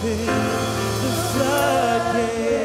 Open the floodgates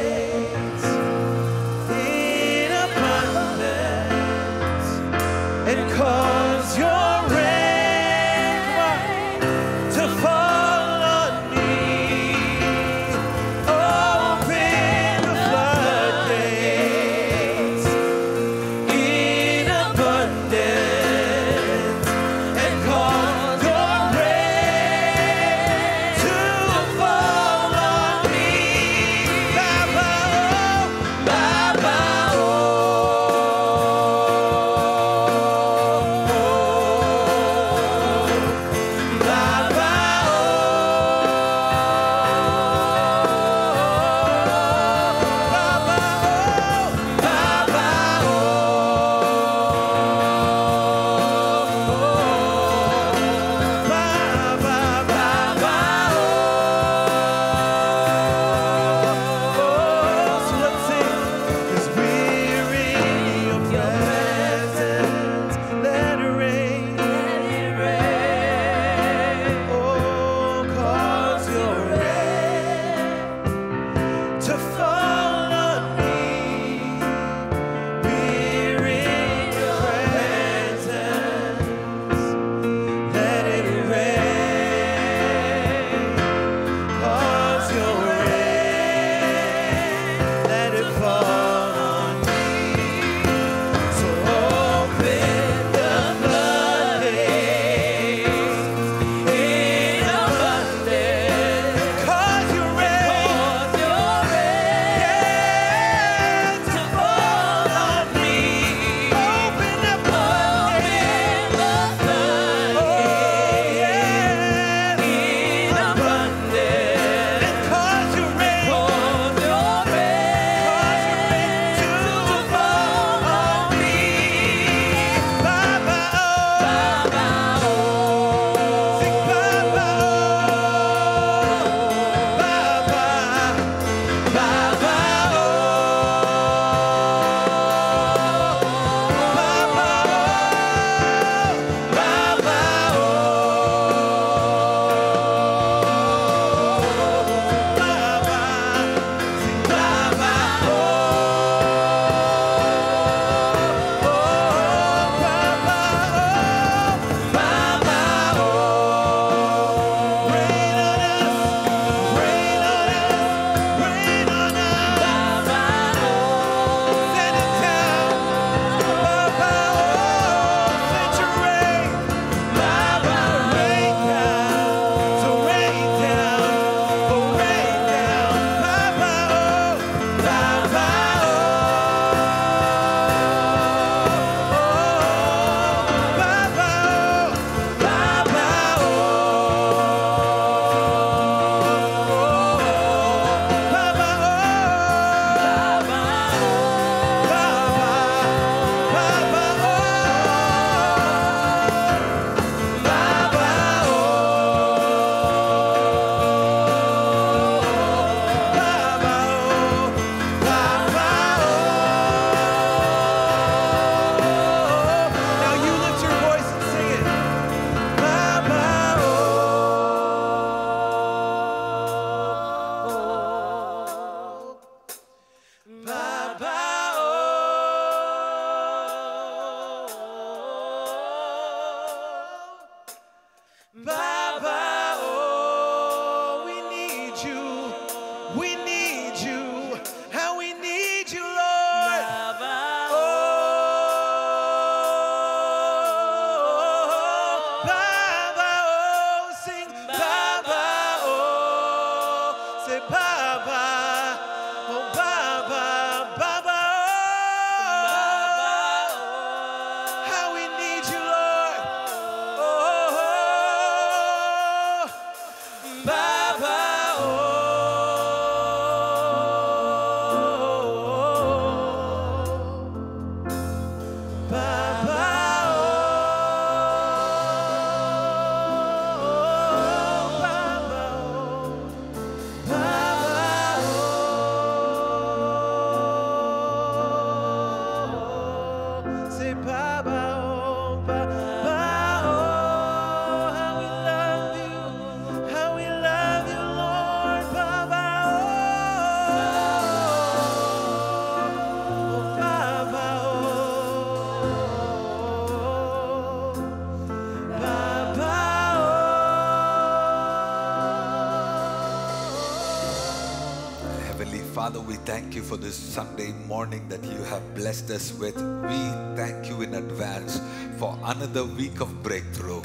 Father, we thank you for this Sunday morning that you have blessed us with. We thank you in advance for another week of breakthrough.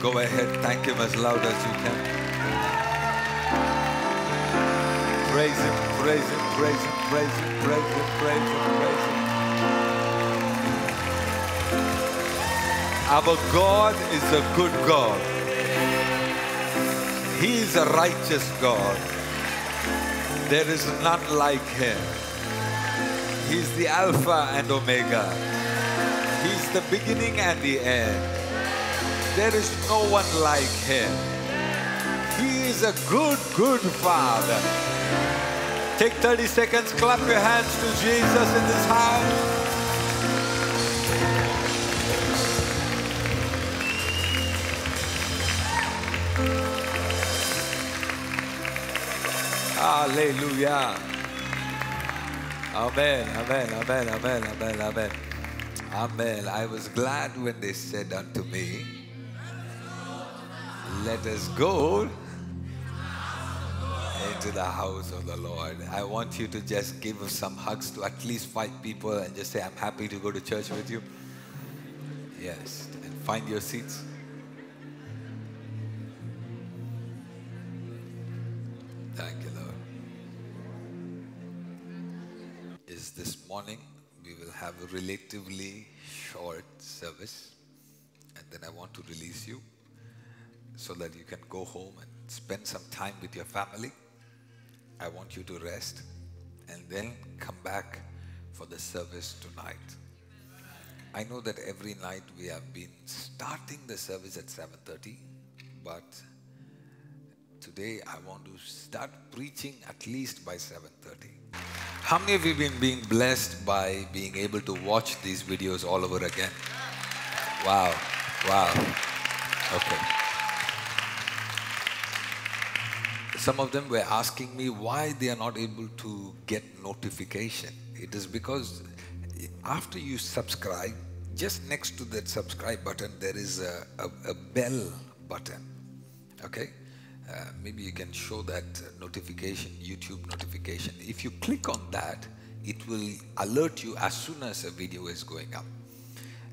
Go ahead, thank Him as loud as you can. Praise Him, praise Him, praise Him, praise Him, praise Him, praise Him, praise Him. Our God is a good God. He is a righteous God. There is none like Him. He's the Alpha and Omega. He's the beginning and the end. There is no one like Him. He is a good, good Father. Take 30 seconds, clap your hands to Jesus in this house. Hallelujah. Amen, amen, amen, amen, amen, amen. Amen. I was glad when they said unto me, Let us go into the house of the Lord. I want you to just give some hugs to at least five people and just say, I'm happy to go to church with you. Yes. And find your seats. Have a relatively short service, and then I want to release you so that you can go home and spend some time with your family. I want you to rest and then come back for the service tonight. I know that every night we have been starting the service at 7:30, but today I want to start preaching at least by 7:30. How many of you have been being blessed by being able to watch these videos all over again? Wow. Wow. Okay. Some of them were asking me why they are not able to get notification. It is because after you subscribe, just next to that subscribe button, there is a, a, a bell button. Okay? Uh, maybe you can show that notification, YouTube notification. If you click on that, it will alert you as soon as a video is going up.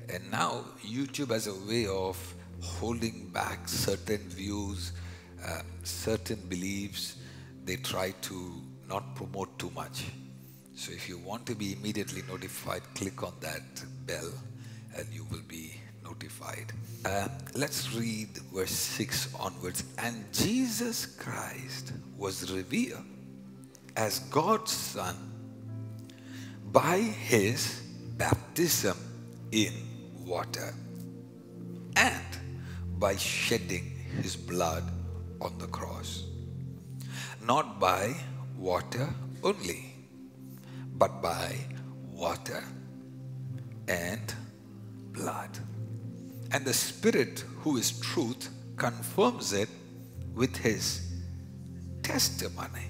And now YouTube has a way of holding back certain views, uh, certain beliefs. They try to not promote too much. So if you want to be immediately notified, click on that bell and you will be notified. Uh, let's read verse 6 onwards. And Jesus Christ was revealed as God's Son by his baptism in water and by shedding his blood on the cross. Not by water only, but by water and blood. And the Spirit, who is truth, confirms it with his testimony.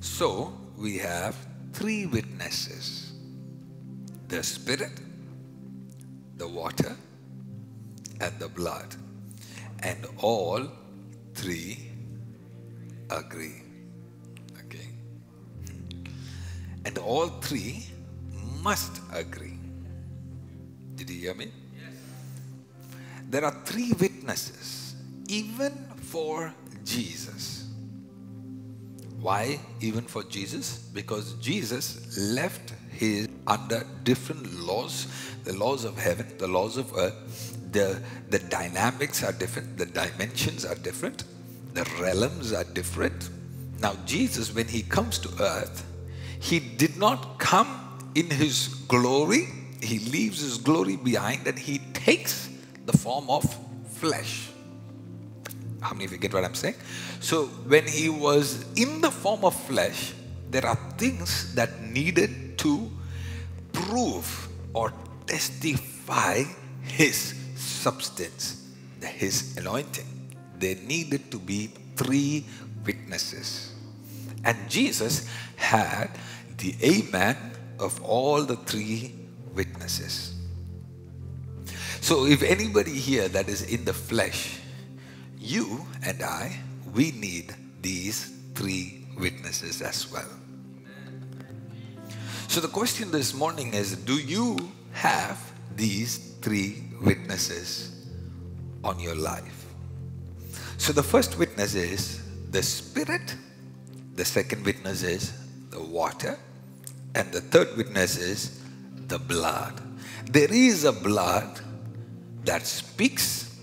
So we have three witnesses the Spirit, the water, and the blood. And all three agree. Okay? And all three must agree. Did you hear me? There are three witnesses, even for Jesus. Why even for Jesus? Because Jesus left his under different laws, the laws of heaven, the laws of earth. The, the dynamics are different, the dimensions are different, the realms are different. Now, Jesus, when he comes to earth, he did not come in his glory, he leaves his glory behind and he takes the form of flesh. How many of you get what I'm saying? So, when he was in the form of flesh, there are things that needed to prove or testify his substance, his anointing. There needed to be three witnesses. And Jesus had the amen of all the three witnesses. So, if anybody here that is in the flesh, you and I, we need these three witnesses as well. So, the question this morning is Do you have these three witnesses on your life? So, the first witness is the Spirit, the second witness is the water, and the third witness is the blood. There is a blood that speaks,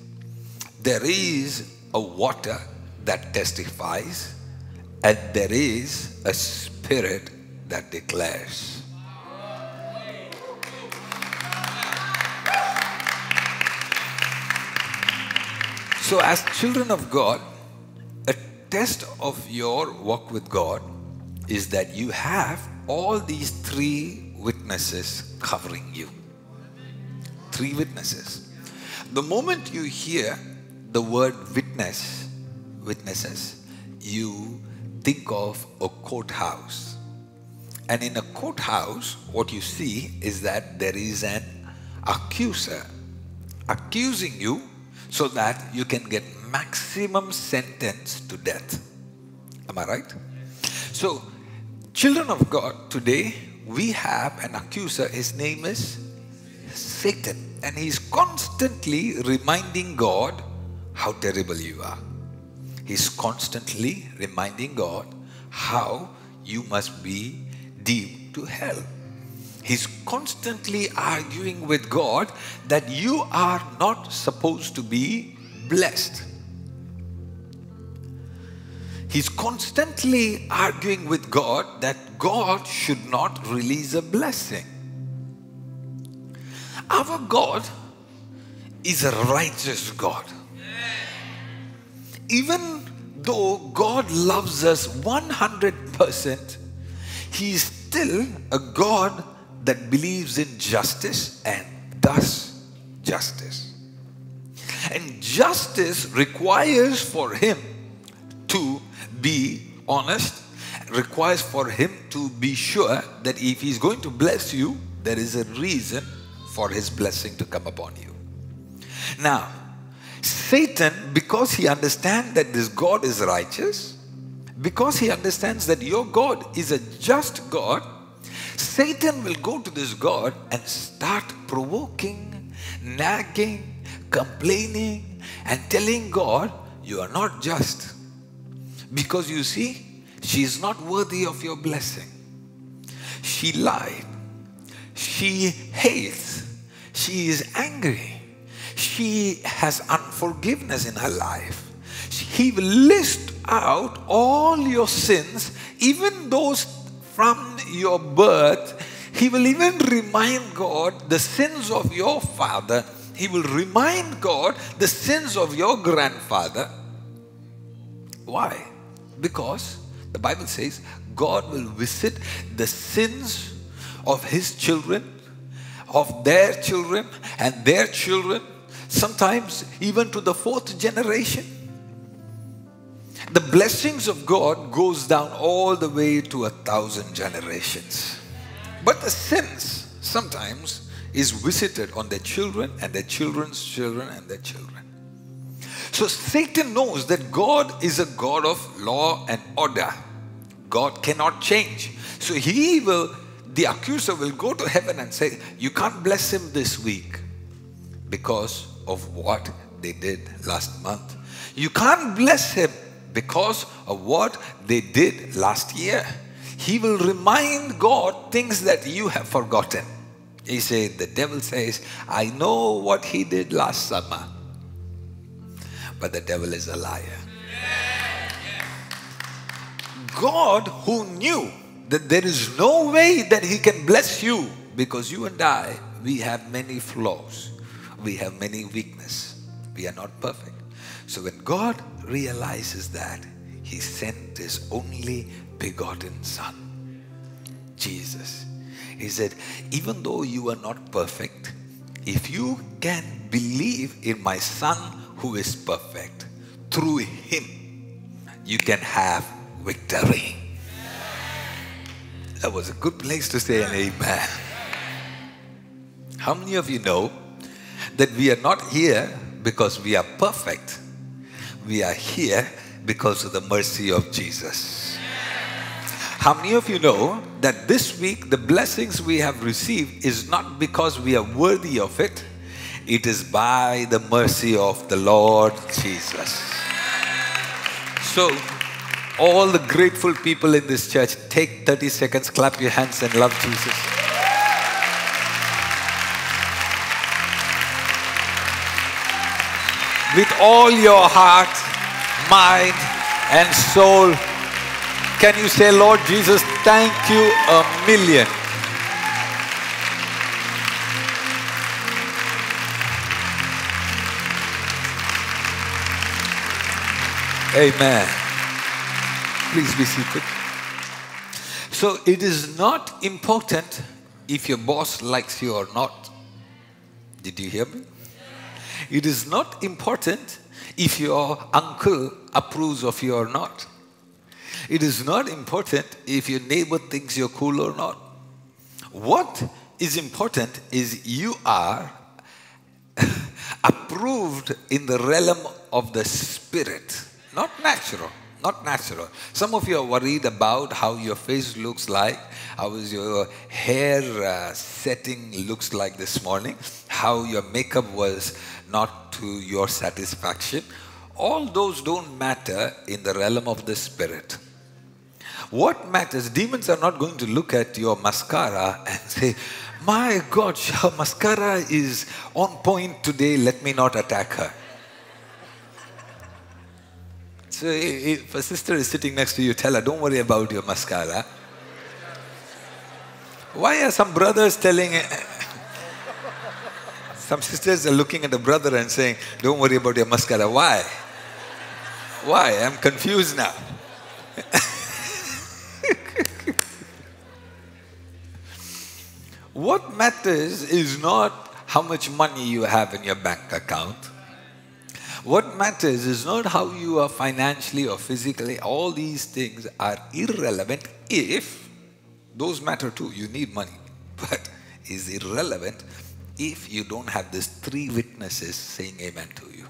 there is a water that testifies, and there is a spirit that declares. So, as children of God, a test of your walk with God is that you have all these three witnesses covering you. Three witnesses. The moment you hear the word witness, witnesses, you think of a courthouse. And in a courthouse, what you see is that there is an accuser accusing you so that you can get maximum sentence to death. Am I right? So, children of God, today we have an accuser. His name is Satan. And he's constantly reminding God how terrible you are. He's constantly reminding God how you must be deep to hell. He's constantly arguing with God that you are not supposed to be blessed. He's constantly arguing with God that God should not release a blessing. Our God is a righteous God. Even though God loves us 100%, He is still a God that believes in justice and does justice. And justice requires for him to be honest, requires for him to be sure that if he's going to bless you, there is a reason for his blessing to come upon you. Now, Satan, because he understands that this God is righteous, because he understands that your God is a just God, Satan will go to this God and start provoking, nagging, complaining, and telling God, You are not just. Because you see, she is not worthy of your blessing. She lied. She hates. She is angry. She has unforgiveness in her life. He will list out all your sins, even those from your birth, He will even remind God the sins of your father. He will remind God the sins of your grandfather. Why? Because the Bible says God will visit the sins of His children, of their children, and their children, sometimes even to the fourth generation the blessings of God goes down all the way to a thousand generations. But the sins sometimes is visited on their children and their children's children and their children. So Satan knows that God is a God of law and order. God cannot change. So he will, the accuser will go to heaven and say, You can't bless him this week because of what they did last month. You can't bless him because of what they did last year. He will remind God things that you have forgotten. He said, the devil says, I know what he did last summer. But the devil is a liar. God, who knew that there is no way that He can bless you because you and I, we have many flaws, we have many weakness, we are not perfect. So when God realizes that, He sent His only begotten Son, Jesus. He said, even though you are not perfect, if you can believe in my Son who is perfect, through Him, you can have victory. That was a good place to say an amen. How many of you know that we are not here because we are perfect? We are here because of the mercy of Jesus. How many of you know that this week the blessings we have received is not because we are worthy of it, it is by the mercy of the Lord Jesus. So, all the grateful people in this church, take 30 seconds, clap your hands, and love Jesus. With all your heart, mind, and soul, can you say, Lord Jesus, thank you a million? Amen. Please be seated. So it is not important if your boss likes you or not. Did you hear me? It is not important if your uncle approves of you or not. It is not important if your neighbor thinks you're cool or not. What is important is you are approved in the realm of the spirit, not natural. Not natural. Some of you are worried about how your face looks like, how is your hair uh, setting looks like this morning, how your makeup was not to your satisfaction. All those don't matter in the realm of the spirit. What matters, demons are not going to look at your mascara and say, My God, her mascara is on point today, let me not attack her. So if a sister is sitting next to you, tell her, don't worry about your mascara. Why are some brothers telling, some sisters are looking at a brother and saying, don't worry about your mascara. Why? Why? I'm confused now. what matters is not how much money you have in your bank account. What matters is not how you are financially or physically. All these things are irrelevant if those matter too. You need money, but is irrelevant if you don't have these three witnesses saying amen to you.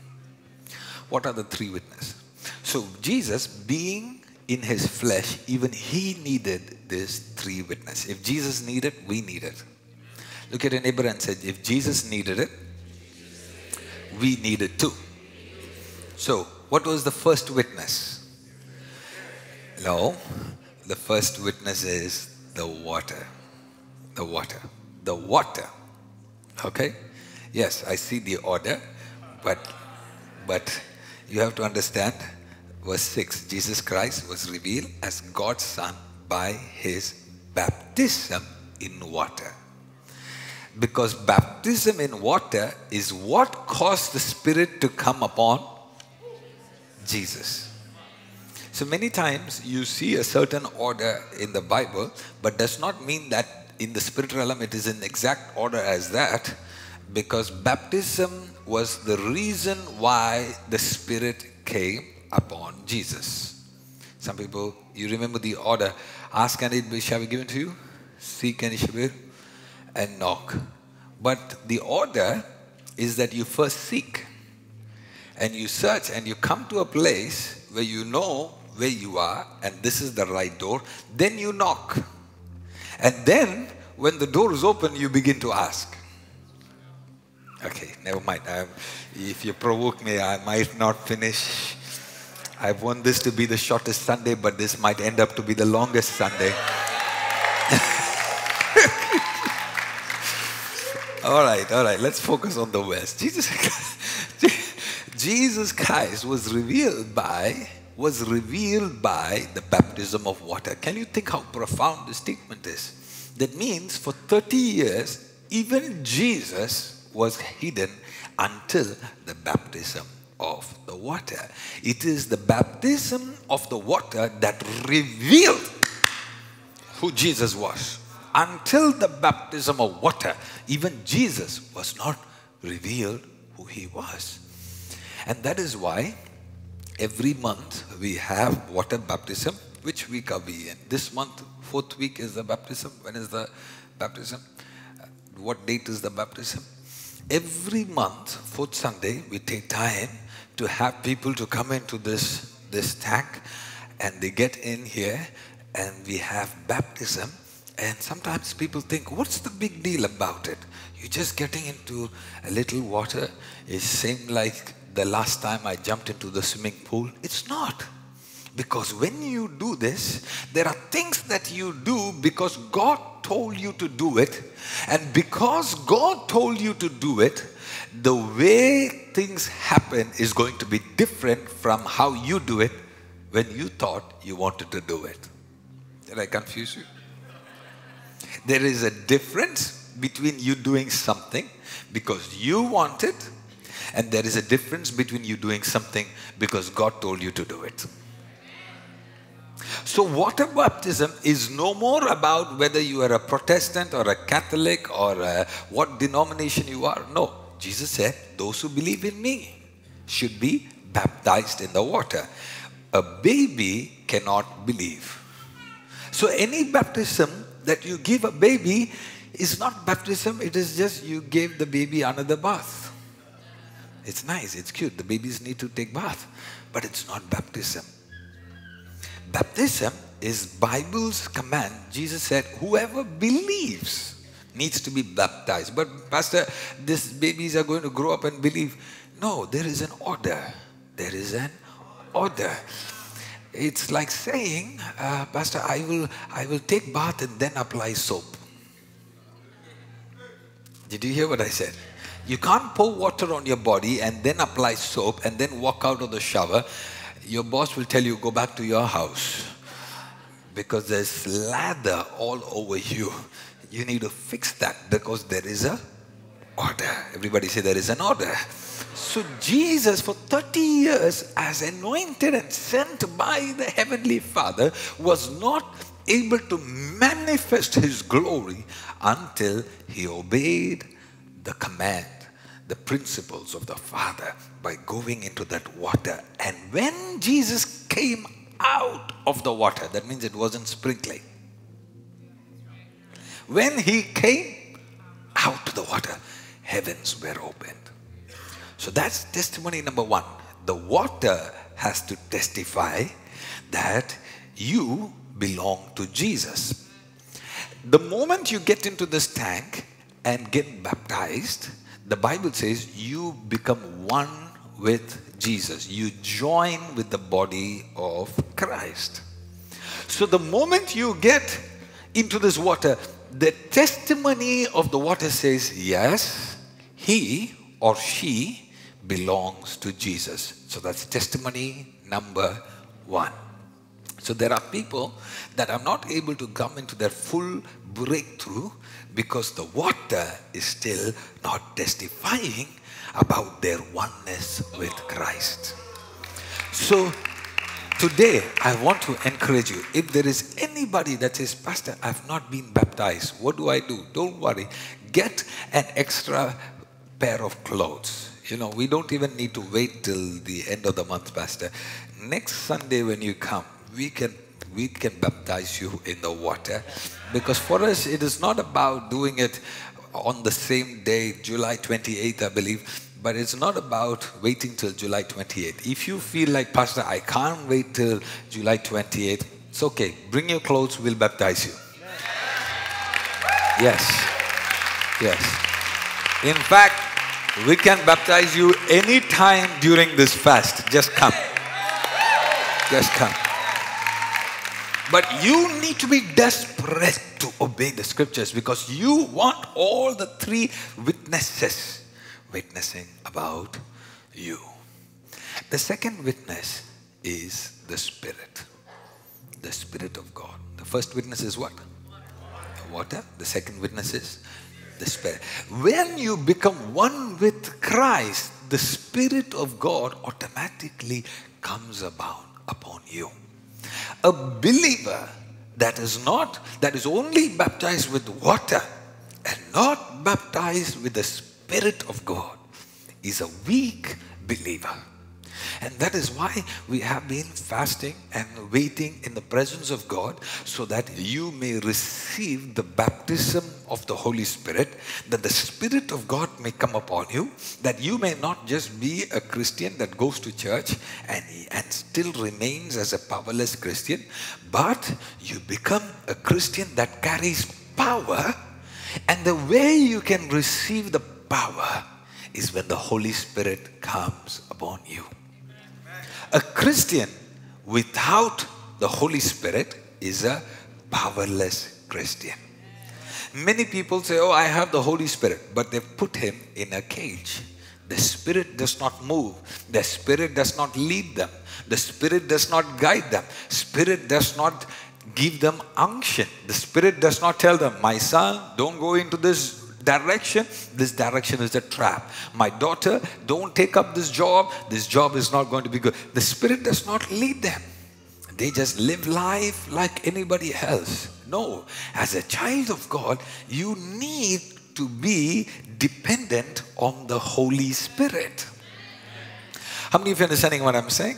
What are the three witnesses? So Jesus, being in his flesh, even he needed these three witnesses. If Jesus needed, we need it. Look at your neighbor and say, if Jesus needed it, we need it too. So, what was the first witness? No, the first witness is the water. The water. The water. Okay? Yes, I see the order, but but you have to understand verse 6 Jesus Christ was revealed as God's Son by his baptism in water. Because baptism in water is what caused the Spirit to come upon Jesus. So many times you see a certain order in the Bible, but does not mean that in the spiritual realm it is in exact order as that, because baptism was the reason why the Spirit came upon Jesus. Some people, you remember the order ask and it shall be given to you, seek and it shall be, and knock. But the order is that you first seek and you search and you come to a place where you know where you are and this is the right door, then you knock. And then when the door is open, you begin to ask. Okay, never mind. I, if you provoke me, I might not finish. I want this to be the shortest Sunday, but this might end up to be the longest Sunday. all right, all right. Let's focus on the West. Jesus, Jesus Christ was revealed by was revealed by the baptism of water. Can you think how profound this statement is? That means for 30 years, even Jesus was hidden until the baptism of the water. It is the baptism of the water that revealed who Jesus was. Until the baptism of water, even Jesus was not revealed who he was. And that is why every month we have water baptism. Which week are we in? This month, fourth week is the baptism. When is the baptism? Uh, what date is the baptism? Every month, fourth Sunday, we take time to have people to come into this, this tank and they get in here and we have baptism. And sometimes people think, what's the big deal about it? You're just getting into a little water. It seemed like the last time I jumped into the swimming pool. It's not. Because when you do this, there are things that you do because God told you to do it. And because God told you to do it, the way things happen is going to be different from how you do it when you thought you wanted to do it. Did I confuse you? There is a difference between you doing something because you want it, and there is a difference between you doing something because God told you to do it. So, water baptism is no more about whether you are a Protestant or a Catholic or a, what denomination you are. No. Jesus said, Those who believe in me should be baptized in the water. A baby cannot believe. So, any baptism that you give a baby is not baptism, it is just you gave the baby another bath. It's nice, it's cute. The babies need to take bath, but it's not baptism. Baptism is Bible's command. Jesus said, whoever believes needs to be baptized. But pastor, these babies are going to grow up and believe. No, there is an order. There is an order. It's like saying, uh, Pastor, I will, I will take bath and then apply soap. Did you hear what I said? You can't pour water on your body and then apply soap and then walk out of the shower your boss will tell you, go back to your house because there's lather all over you. You need to fix that because there is a order. Everybody say there is an order. So Jesus for 30 years as anointed and sent by the heavenly Father was not able to manifest his glory until he obeyed the command the principles of the Father by going into that water. And when Jesus came out of the water, that means it wasn't sprinkling. When he came out to the water, heavens were opened. So that's testimony number one. The water has to testify that you belong to Jesus. The moment you get into this tank and get baptized, the Bible says you become one with Jesus. You join with the body of Christ. So the moment you get into this water, the testimony of the water says, yes, he or she belongs to Jesus. So that's testimony number one. So there are people that are not able to come into their full breakthrough because the water is still not testifying about their oneness with Christ. So today I want to encourage you if there is anybody that says, Pastor, I've not been baptized, what do I do? Don't worry. Get an extra pair of clothes. You know, we don't even need to wait till the end of the month, Pastor. Next Sunday when you come, we can we can baptize you in the water. Because for us, it is not about doing it on the same day, July 28th, I believe. But it's not about waiting till July 28th. If you feel like, Pastor, I can't wait till July 28th, it's okay. Bring your clothes, we'll baptize you. Yes. Yes. In fact, we can baptize you anytime during this fast. Just come. Just come. But you need to be desperate to obey the scriptures because you want all the three witnesses witnessing about you. The second witness is the Spirit. The Spirit of God. The first witness is what? The Water. The second witness is the Spirit. When you become one with Christ, the Spirit of God automatically comes about upon you. A believer that is not, that is only baptized with water and not baptized with the Spirit of God is a weak believer. And that is why we have been fasting and waiting in the presence of God so that you may receive the baptism of the Holy Spirit, that the Spirit of God may come upon you, that you may not just be a Christian that goes to church and, and still remains as a powerless Christian, but you become a Christian that carries power. And the way you can receive the power is when the Holy Spirit comes upon you. A Christian without the Holy Spirit is a powerless Christian. Many people say, Oh, I have the Holy Spirit, but they've put him in a cage. The Spirit does not move, the Spirit does not lead them, the Spirit does not guide them, Spirit does not give them unction. The Spirit does not tell them, My son, don't go into this direction, this direction is a trap. My daughter, don't take up this job, this job is not going to be good. The Spirit does not lead them. They just live life like anybody else. No, as a child of God, you need to be dependent on the Holy Spirit. How many of you are understanding what I'm saying?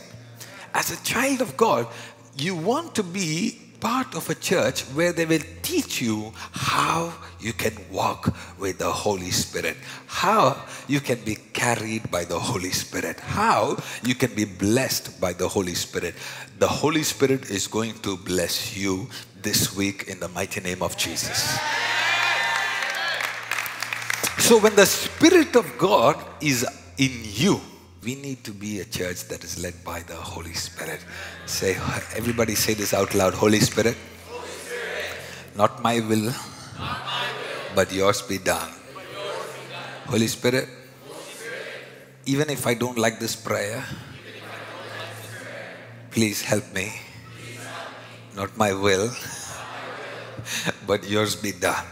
As a child of God, you want to be part of a church where they will teach you how you can walk with the Holy Spirit, how you can be carried by the Holy Spirit, how you can be blessed by the Holy Spirit. The Holy Spirit is going to bless you this week in the mighty name of Jesus. So, when the Spirit of God is in you, we need to be a church that is led by the Holy Spirit. Say, everybody say this out loud Holy Spirit, Holy Spirit, not my will, not my will, but yours be done. yours be done. Holy Spirit, Holy Spirit, even if I don't like this prayer, like prayer please help me. Not my will, but yours be done.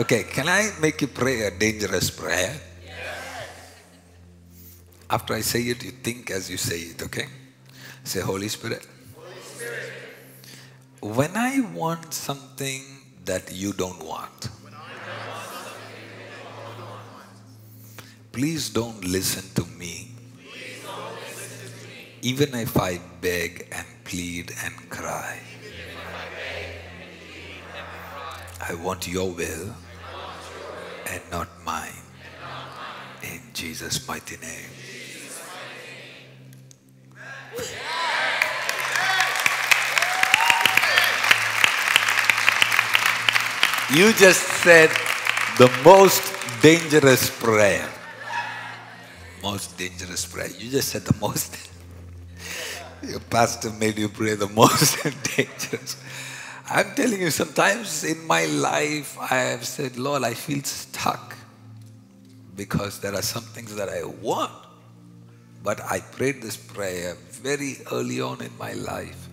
Okay, can I make you pray a dangerous prayer? After I say it, you think as you say it, okay? Say, Holy Spirit, when I want something that you don't want, please don't listen to me. Even if I beg and plead and cry, I want your will and not mine. In Jesus' mighty name. You just said the most dangerous prayer. Most dangerous prayer. You just said the most. Your pastor made you pray the most dangerous. I'm telling you, sometimes in my life, I have said, Lord, I feel stuck because there are some things that I want. But I prayed this prayer very early on in my life.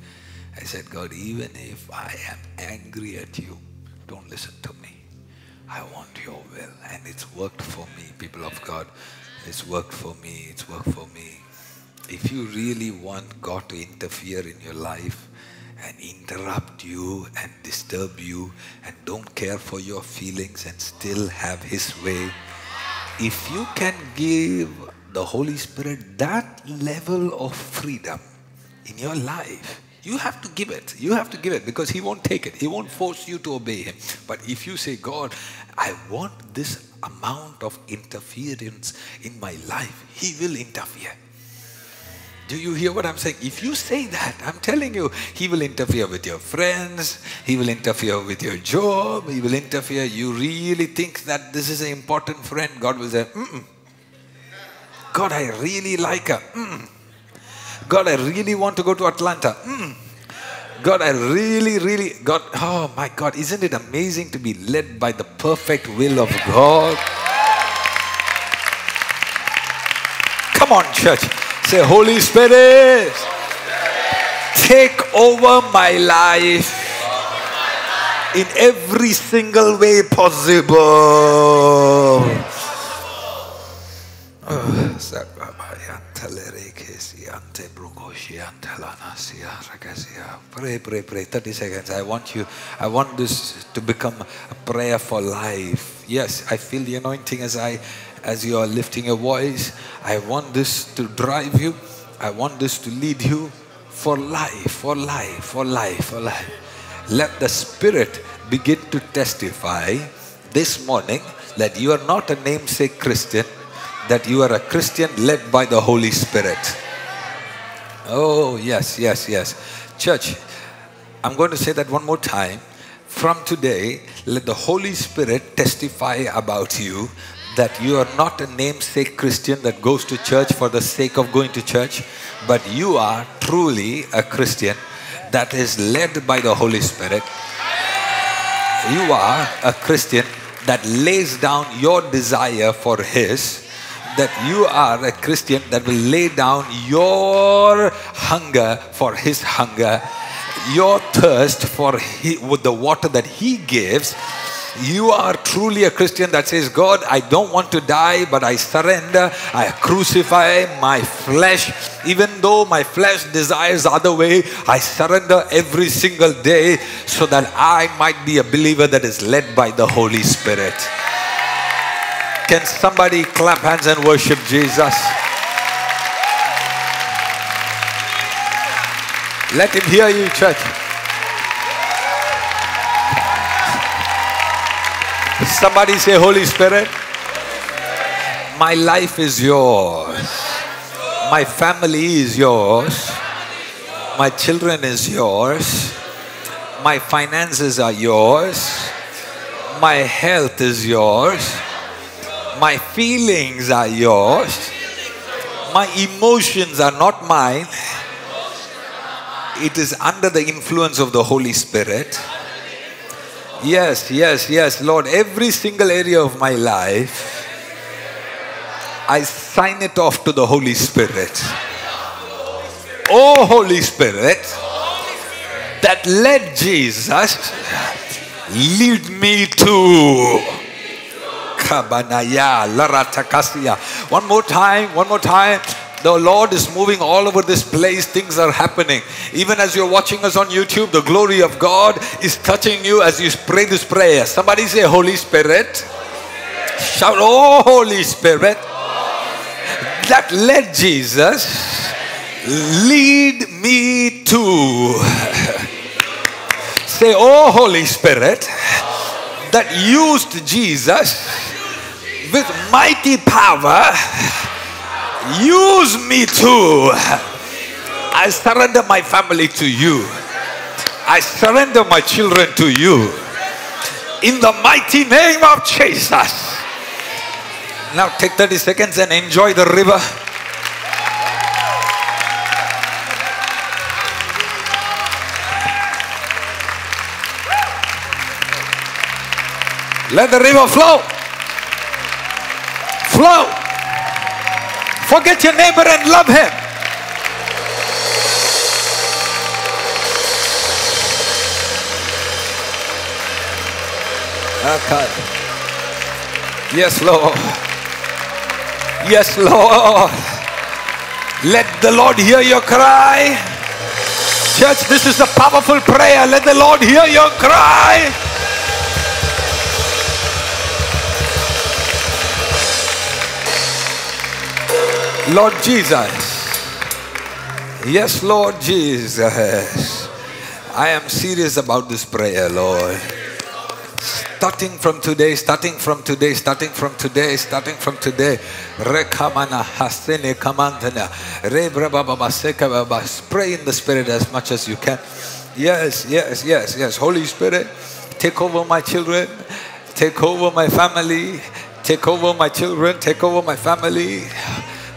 I said, God, even if I am angry at you, don't listen to me. I want your will. And it's worked for me, people of God. It's worked for me. It's worked for me. If you really want God to interfere in your life and interrupt you and disturb you and don't care for your feelings and still have His way, if you can give the Holy Spirit that level of freedom in your life, you have to give it. You have to give it because He won't take it. He won't force you to obey Him. But if you say, God, I want this amount of interference in my life, He will interfere. Do you hear what I'm saying? If you say that, I'm telling you, He will interfere with your friends, He will interfere with your job, He will interfere. You really think that this is an important friend, God will say, Mm-mm. God, I really like her. Mm. God, I really want to go to Atlanta. Mm. God, I really, really, God, oh my God, isn't it amazing to be led by the perfect will of God? Come on, church. Say, Holy Spirit, take over my life in every single way possible. Oh, Pray, pray, pray. 30 seconds. I want you, I want this to become a prayer for life. Yes, I feel the anointing as I as you are lifting your voice. I want this to drive you. I want this to lead you for life, for life, for life, for life. Let the Spirit begin to testify this morning that you are not a namesake Christian, that you are a Christian led by the Holy Spirit. Oh, yes, yes, yes. Church, I'm going to say that one more time. From today, let the Holy Spirit testify about you that you are not a namesake Christian that goes to church for the sake of going to church, but you are truly a Christian that is led by the Holy Spirit. You are a Christian that lays down your desire for His. That you are a Christian that will lay down your hunger for His hunger, your thirst for he, with the water that He gives you are truly a Christian that says, God, I don't want to die, but I surrender. I crucify my flesh. Even though my flesh desires other way, I surrender every single day so that I might be a believer that is led by the Holy Spirit. Can somebody clap hands and worship Jesus? Let him hear you, church. Somebody say, Holy Spirit, my life is yours. My family is yours. My children is yours. My finances are yours. My health is yours. My feelings are yours. My emotions are not mine. It is under the influence of the Holy Spirit. Yes, yes, yes, Lord. Every single area of my life, I sign it off to the Holy Spirit. Oh, Holy Spirit, that led Jesus, lead me to Kabanaya, Laratakasia. One more time, one more time. The Lord is moving all over this place. Things are happening. Even as you're watching us on YouTube, the glory of God is touching you as you pray this prayer. Somebody say, Holy Spirit. Shout, Oh, Holy Spirit. That led Jesus. Lead me to. Say, Oh, Holy Spirit. That used Jesus with mighty power Use me too. I surrender my family to you. I surrender my children to you. In the mighty name of Jesus. Now take 30 seconds and enjoy the river. Let the river flow. Flow. Forget your neighbor and love him. Okay. Yes, Lord. Yes, Lord. Let the Lord hear your cry. Church, this is a powerful prayer. Let the Lord hear your cry. Lord Jesus. Yes, Lord Jesus. I am serious about this prayer, Lord. Starting from today, starting from today, starting from today, starting from today. Rekamana hasene kamantana. Pray in the spirit as much as you can. Yes, yes, yes, yes. Holy Spirit, take over my children, take over my family, take over my children, take over my family.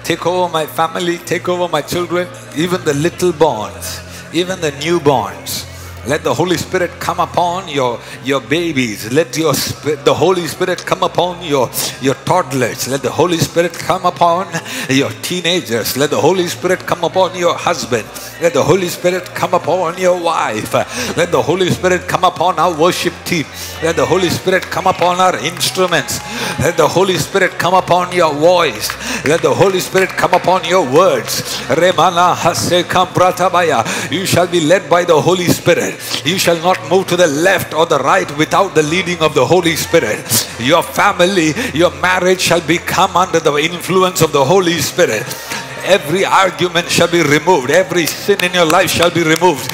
Take over my family, take over my children, even the little borns, even the newborns. Let the Holy Spirit come upon your, your babies. Let your the Holy Spirit come upon your, your toddlers. Let the Holy Spirit come upon your teenagers. Let the Holy Spirit come upon your husband. Let the Holy Spirit come upon your wife. Let the Holy Spirit come upon our worship team. Let the Holy Spirit come upon our instruments. Let the Holy Spirit come upon your voice. Let the Holy Spirit come upon your words. Hasekam. You shall be led by the Holy Spirit. You shall not move to the left or the right without the leading of the Holy Spirit. Your family, your marriage shall become under the influence of the Holy Spirit. Every argument shall be removed. Every sin in your life shall be removed.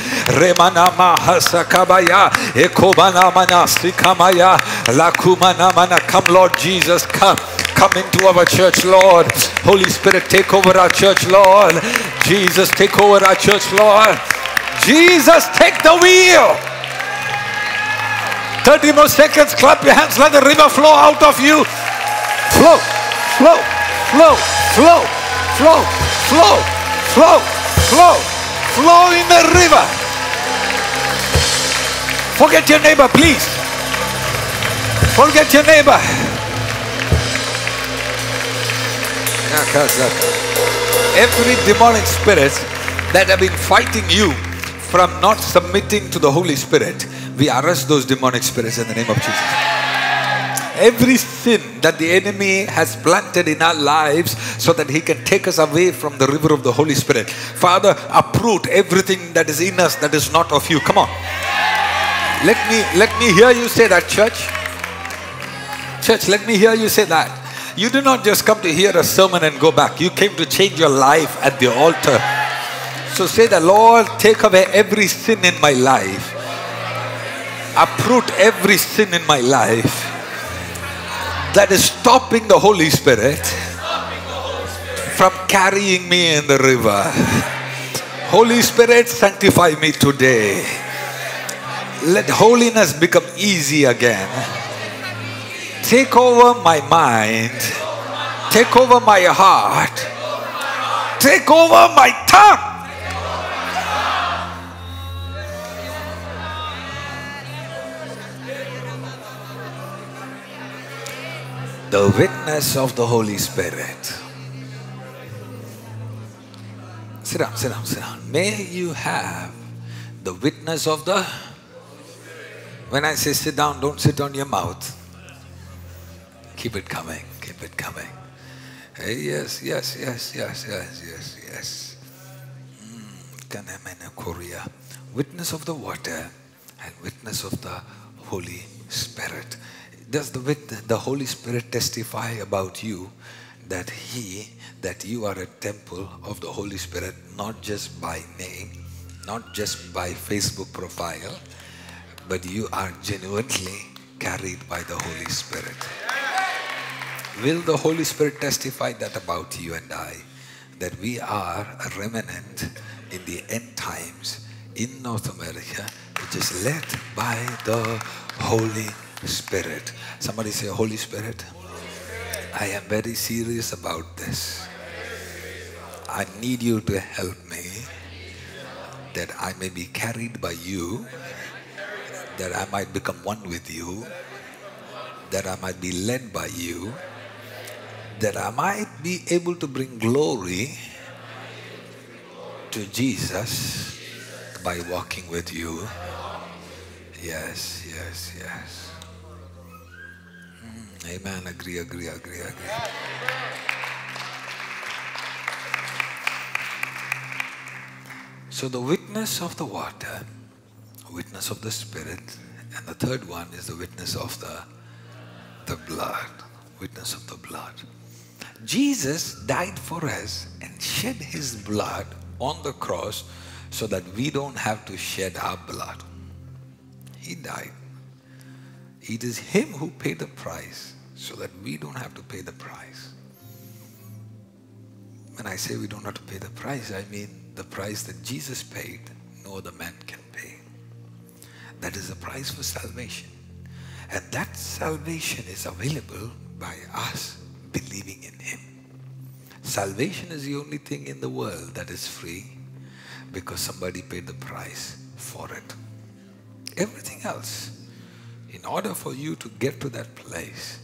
Come, Lord Jesus, come. Come into our church, Lord. Holy Spirit, take over our church, Lord. Jesus, take over our church, Lord. Jesus, take the wheel. 30 more seconds. Clap your hands. Let the river flow out of you. Flow, flow, flow, flow, flow, flow, flow, flow, flow in the river. Forget your neighbor, please. Forget your neighbor. Every demonic spirit that have been fighting you from not submitting to the Holy Spirit, we arrest those demonic spirits in the name of Jesus. Every sin that the enemy has planted in our lives so that he can take us away from the river of the Holy Spirit. Father, uproot everything that is in us that is not of you. Come on. Let me let me hear you say that, church. Church, let me hear you say that. You do not just come to hear a sermon and go back. You came to change your life at the altar. So say the Lord, take away every sin in my life. Uproot every sin in my life that is stopping the Holy Spirit from carrying me in the river. Holy Spirit, sanctify me today. Let holiness become easy again. Take over my mind. Take over my heart. Take over my tongue. The witness of the Holy Spirit. Sit down, sit down, sit down. May you have the witness of the. When I say sit down, don't sit on your mouth. Keep it coming, keep it coming. Hey, yes, yes, yes, yes, yes, yes, yes. Mm. Witness of the water and witness of the Holy Spirit. Does the, wit- the Holy Spirit testify about you that He, that you are a temple of the Holy Spirit, not just by name, not just by Facebook profile, but you are genuinely carried by the Holy Spirit? Will the Holy Spirit testify that about you and I? That we are a remnant in the end times in North America, which is led by the Holy Spirit. Somebody say, Holy Spirit, I am very serious about this. I need you to help me that I may be carried by you, that I might become one with you, that I might be led by you, that I might be able to bring glory to Jesus by walking with you. Yes, yes, yes. Amen. Agree, agree, agree, agree. So the witness of the water, witness of the spirit, and the third one is the witness of the, the blood. Witness of the blood. Jesus died for us and shed his blood on the cross so that we don't have to shed our blood. He died. It is him who paid the price so that we don't have to pay the price. When I say we don't have to pay the price, I mean the price that Jesus paid, no other man can pay. That is the price for salvation. And that salvation is available by us believing in Him. Salvation is the only thing in the world that is free because somebody paid the price for it. Everything else, in order for you to get to that place,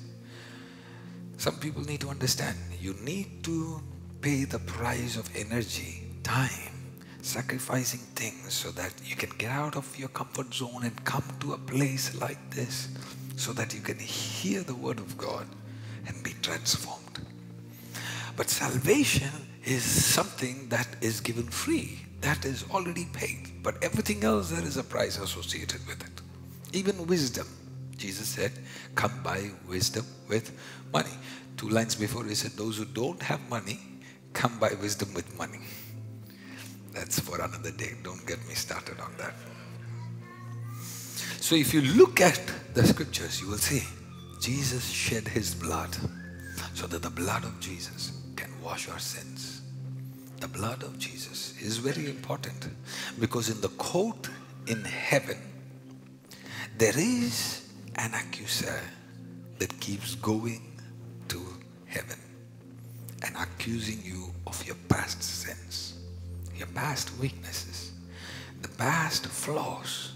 Some people need to understand you need to pay the price of energy, time, sacrificing things so that you can get out of your comfort zone and come to a place like this so that you can hear the word of God and be transformed. But salvation is something that is given free, that is already paid. But everything else, there is a price associated with it. Even wisdom. Jesus said, Come buy wisdom with money. Two lines before, he said, Those who don't have money, come buy wisdom with money. That's for another day. Don't get me started on that. So, if you look at the scriptures, you will see Jesus shed his blood so that the blood of Jesus can wash our sins. The blood of Jesus is very important because in the court in heaven, there is an accuser that keeps going to heaven and accusing you of your past sins, your past weaknesses, the past flaws.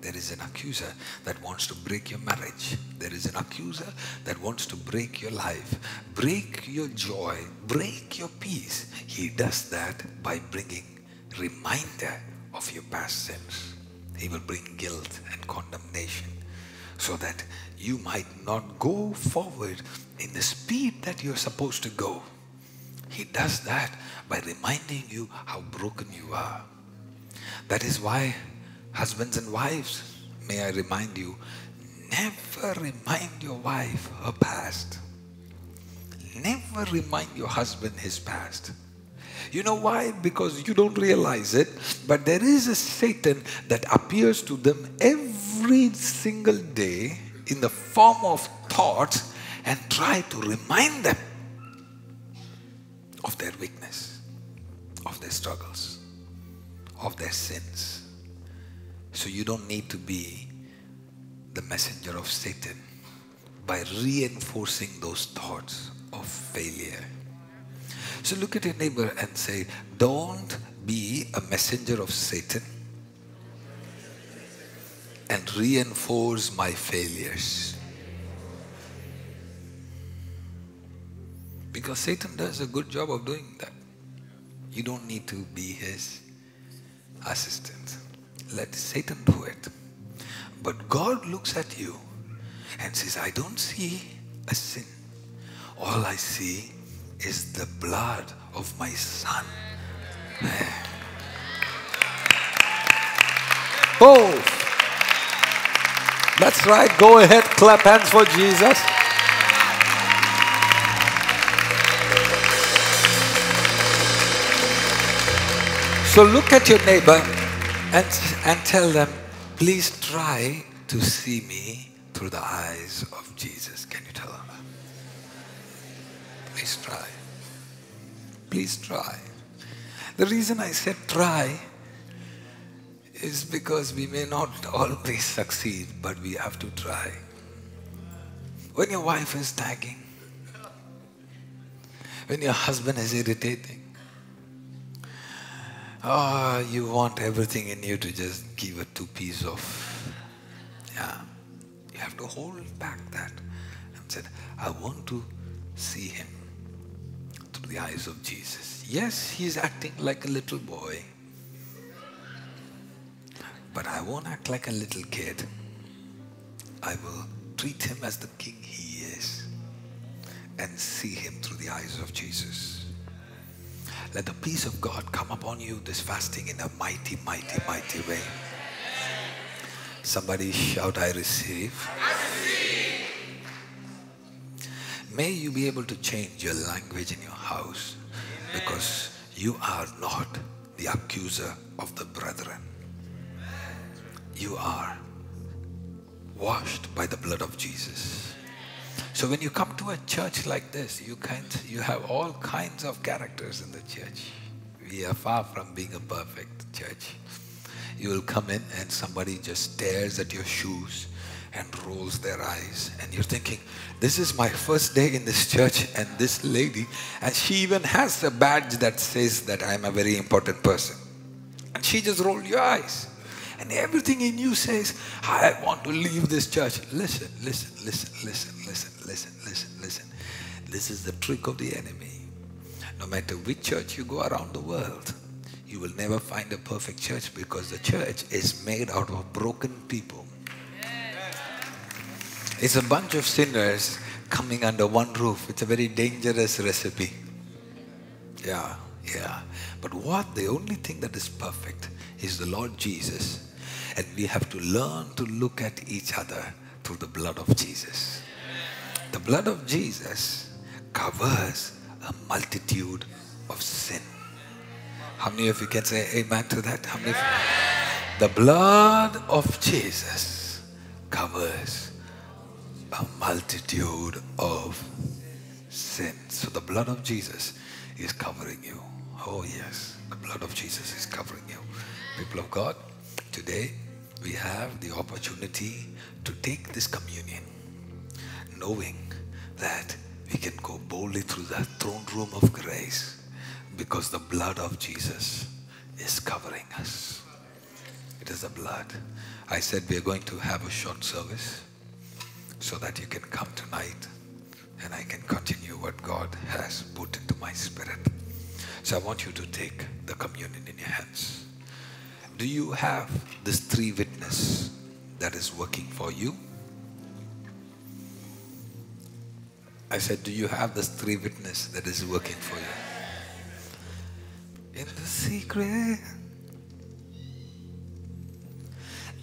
There is an accuser that wants to break your marriage. There is an accuser that wants to break your life, break your joy, break your peace. He does that by bringing reminder of your past sins. He will bring guilt and condemnation so that you might not go forward in the speed that you're supposed to go. He does that by reminding you how broken you are. That is why, husbands and wives, may I remind you, never remind your wife her past. Never remind your husband his past. You know why? Because you don't realize it, but there is a Satan that appears to them every single day in the form of thoughts and try to remind them of their weakness, of their struggles, of their sins. So you don't need to be the messenger of Satan by reinforcing those thoughts of failure. So look at your neighbor and say, Don't be a messenger of Satan and reinforce my failures. Because Satan does a good job of doing that. You don't need to be his assistant. Let Satan do it. But God looks at you and says, I don't see a sin. All I see is the blood of my son. Oh, that's right. Go ahead, clap hands for Jesus. So look at your neighbor and, and tell them, please try to see me through the eyes of Jesus. Can you tell them? Please try. Please try. The reason I said try is because we may not always succeed, but we have to try. When your wife is nagging, when your husband is irritating, oh, you want everything in you to just give a two piece of, yeah. You have to hold back that and said, I want to see him through the eyes of Jesus. Yes, he's acting like a little boy. But I won't act like a little kid. I will treat him as the king he is and see him through the eyes of Jesus. Let the peace of God come upon you this fasting in a mighty, mighty, mighty way. Somebody shout, I receive. May you be able to change your language in your house because you are not the accuser of the brethren. You are washed by the blood of Jesus. So when you come to a church like this, you can't, you have all kinds of characters in the church. We are far from being a perfect church. You will come in and somebody just stares at your shoes and rolls their eyes and you're thinking this is my first day in this church and this lady and she even has a badge that says that i'm a very important person and she just rolled your eyes and everything in you says, I want to leave this church. Listen, listen, listen, listen, listen, listen, listen, listen. This is the trick of the enemy. No matter which church you go around the world, you will never find a perfect church because the church is made out of broken people. It's a bunch of sinners coming under one roof. It's a very dangerous recipe. Yeah, yeah. But what the only thing that is perfect is the Lord Jesus and we have to learn to look at each other through the blood of Jesus. The blood of Jesus covers a multitude of sin. How many of you can say amen to that? How many? of you- The blood of Jesus covers a multitude of sin. So the blood of Jesus is covering you. Oh, yes, the blood of Jesus is covering you. People of God, today we have the opportunity to take this communion, knowing that we can go boldly through the throne room of grace because the blood of Jesus is covering us. It is the blood. I said we are going to have a short service so that you can come tonight and I can continue what God has put into my spirit. So I want you to take the communion in your hands. Do you have this three witness that is working for you? I said, do you have this three witness that is working for you? In the secret,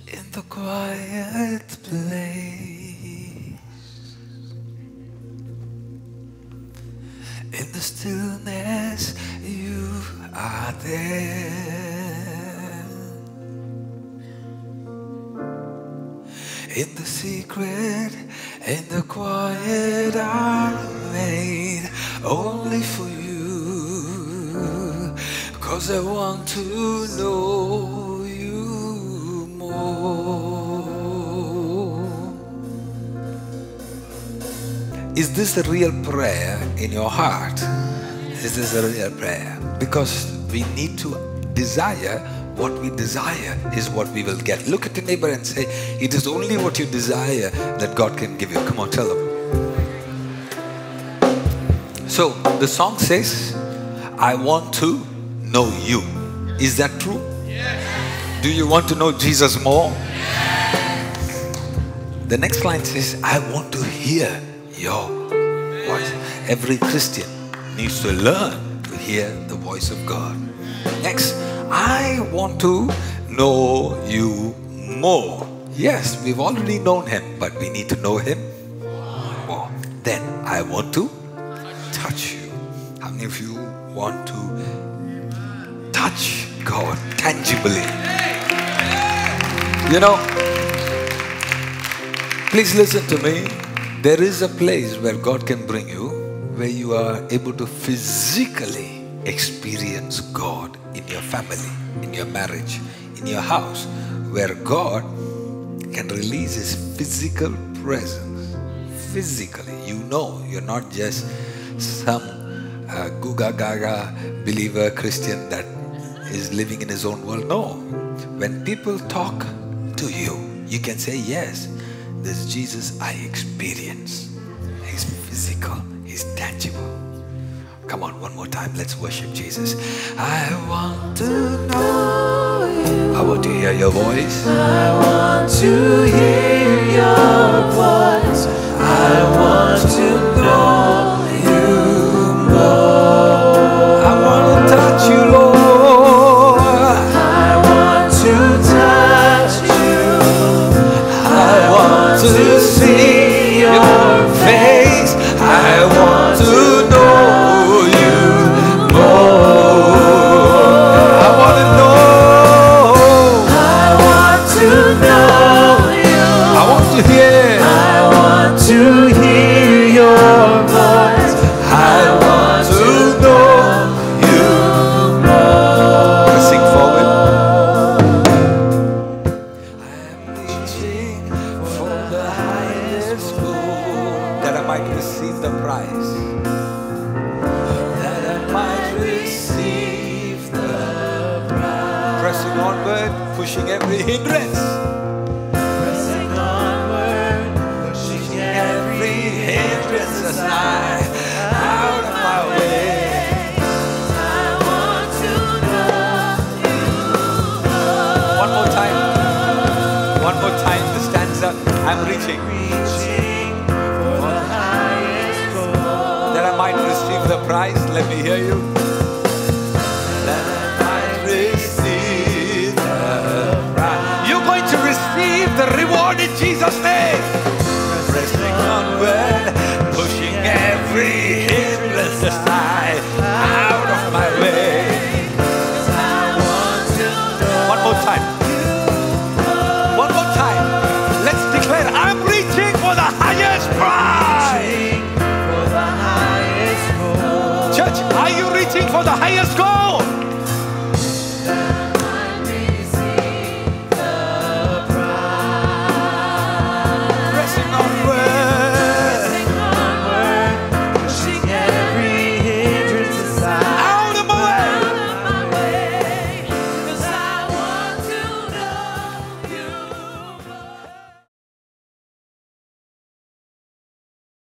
in the quiet place, in the stillness, you are there. In the secret, in the quiet, I made only for you. Cause I want to know you more. Is this a real prayer in your heart? Is this a real prayer? Because we need to desire what we desire is what we will get. Look at your neighbor and say, It is only what you desire that God can give you. Come on, tell them. So the song says, I want to know you. Is that true? Do you want to know Jesus more? The next line says, I want to hear your voice. Every Christian needs to learn to hear the voice of God. Next, I want to know you more. Yes, we've already known him, but we need to know him more. Then I want to touch you. How many of you want to touch God tangibly? You know, please listen to me. There is a place where God can bring you where you are able to physically experience God your family, in your marriage, in your house, where God can release His physical presence. Physically, you know, you're not just some uh, guga gaga believer Christian that is living in his own world. No. When people talk to you, you can say, Yes, this Jesus I experience. He's physical, he's tangible. Come on, one more time. Let's worship Jesus. I want to know you. I want to hear your voice. I want to hear your voice. I want to know